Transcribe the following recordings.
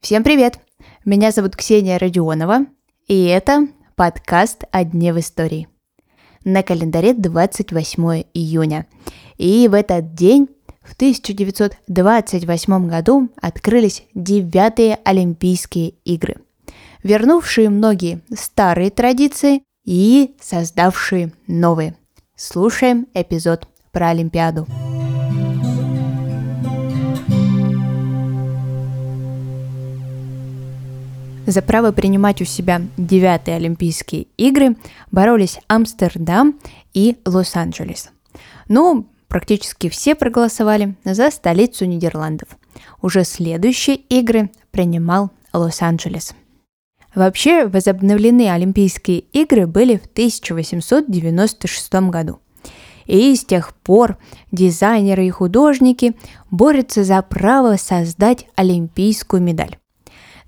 Всем привет! Меня зовут Ксения Родионова, и это подкаст «О дне в истории». На календаре 28 июня. И в этот день, в 1928 году, открылись девятые Олимпийские игры, вернувшие многие старые традиции и создавшие новые. Слушаем эпизод про Олимпиаду. За право принимать у себя девятые Олимпийские игры боролись Амстердам и Лос-Анджелес. Ну, практически все проголосовали за столицу Нидерландов. Уже следующие игры принимал Лос-Анджелес. Вообще, возобновлены Олимпийские игры были в 1896 году. И с тех пор дизайнеры и художники борются за право создать олимпийскую медаль.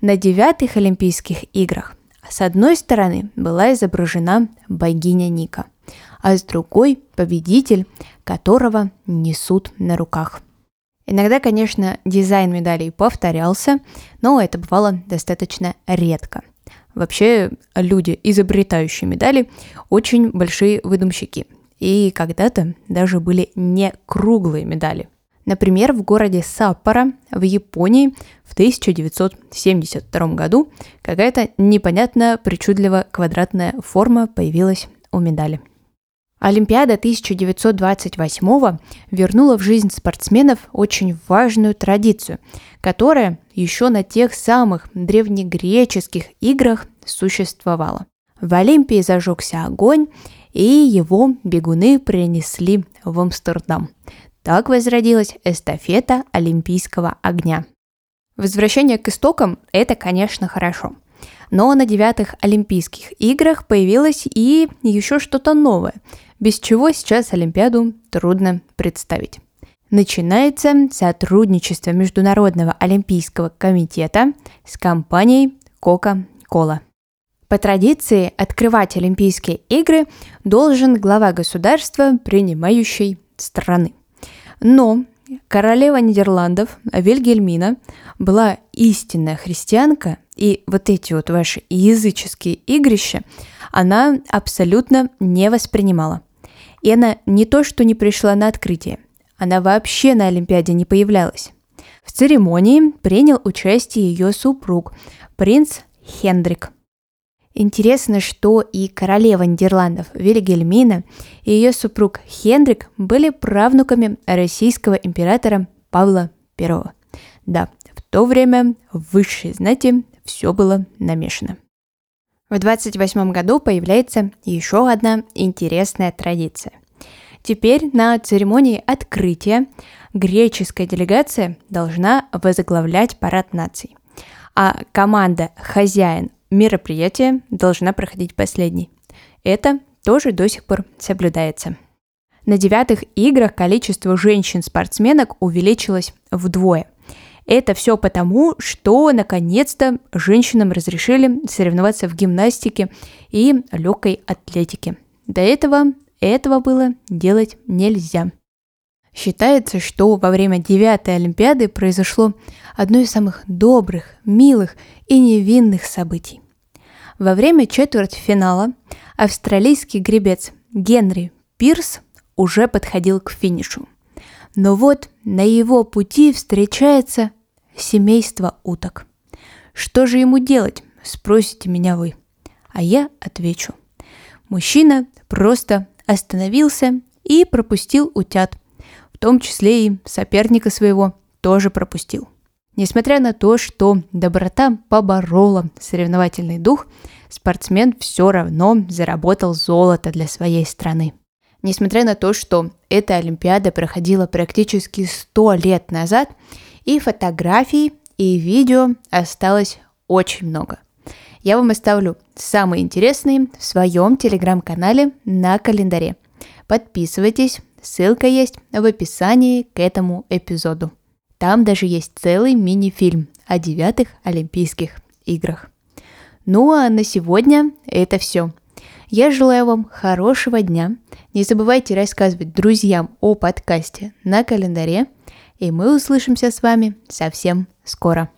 На девятых Олимпийских играх с одной стороны была изображена богиня Ника, а с другой – победитель, которого несут на руках. Иногда, конечно, дизайн медалей повторялся, но это бывало достаточно редко. Вообще, люди, изобретающие медали, очень большие выдумщики. И когда-то даже были не круглые медали. Например, в городе Саппоро в Японии в 1972 году какая-то непонятная причудливая квадратная форма появилась у медали. Олимпиада 1928 вернула в жизнь спортсменов очень важную традицию, которая еще на тех самых древнегреческих играх существовала. В Олимпии зажегся огонь, и его бегуны принесли в Амстердам. Так возродилась эстафета Олимпийского огня. Возвращение к истокам – это, конечно, хорошо. Но на девятых Олимпийских играх появилось и еще что-то новое, без чего сейчас Олимпиаду трудно представить. Начинается сотрудничество Международного Олимпийского комитета с компанией Coca-Cola. По традиции открывать Олимпийские игры должен глава государства принимающей страны – но королева Нидерландов Вильгельмина была истинная христианка, и вот эти вот ваши языческие игрища она абсолютно не воспринимала. И она не то, что не пришла на открытие, она вообще на Олимпиаде не появлялась. В церемонии принял участие ее супруг, принц Хендрик. Интересно, что и королева Нидерландов Вильгельмина и ее супруг Хендрик были правнуками российского императора Павла I. Да, в то время в высшей знати все было намешано. В 28 году появляется еще одна интересная традиция. Теперь на церемонии открытия греческая делегация должна возглавлять парад наций, а команда «Хозяин мероприятие должна проходить последней. Это тоже до сих пор соблюдается. На девятых играх количество женщин-спортсменок увеличилось вдвое. Это все потому, что наконец-то женщинам разрешили соревноваться в гимнастике и легкой атлетике. До этого этого было делать нельзя. Считается, что во время девятой Олимпиады произошло одно из самых добрых, милых и невинных событий. Во время четвертьфинала австралийский гребец Генри Пирс уже подходил к финишу. Но вот на его пути встречается семейство уток. Что же ему делать, спросите меня вы. А я отвечу. Мужчина просто остановился и пропустил утят – в том числе и соперника своего тоже пропустил. Несмотря на то, что доброта поборола соревновательный дух, спортсмен все равно заработал золото для своей страны. Несмотря на то, что эта Олимпиада проходила практически 100 лет назад, и фотографий, и видео осталось очень много. Я вам оставлю самые интересные в своем телеграм-канале на календаре. Подписывайтесь, Ссылка есть в описании к этому эпизоду. Там даже есть целый мини-фильм о девятых Олимпийских играх. Ну а на сегодня это все. Я желаю вам хорошего дня. Не забывайте рассказывать друзьям о подкасте на календаре. и мы услышимся с вами совсем скоро.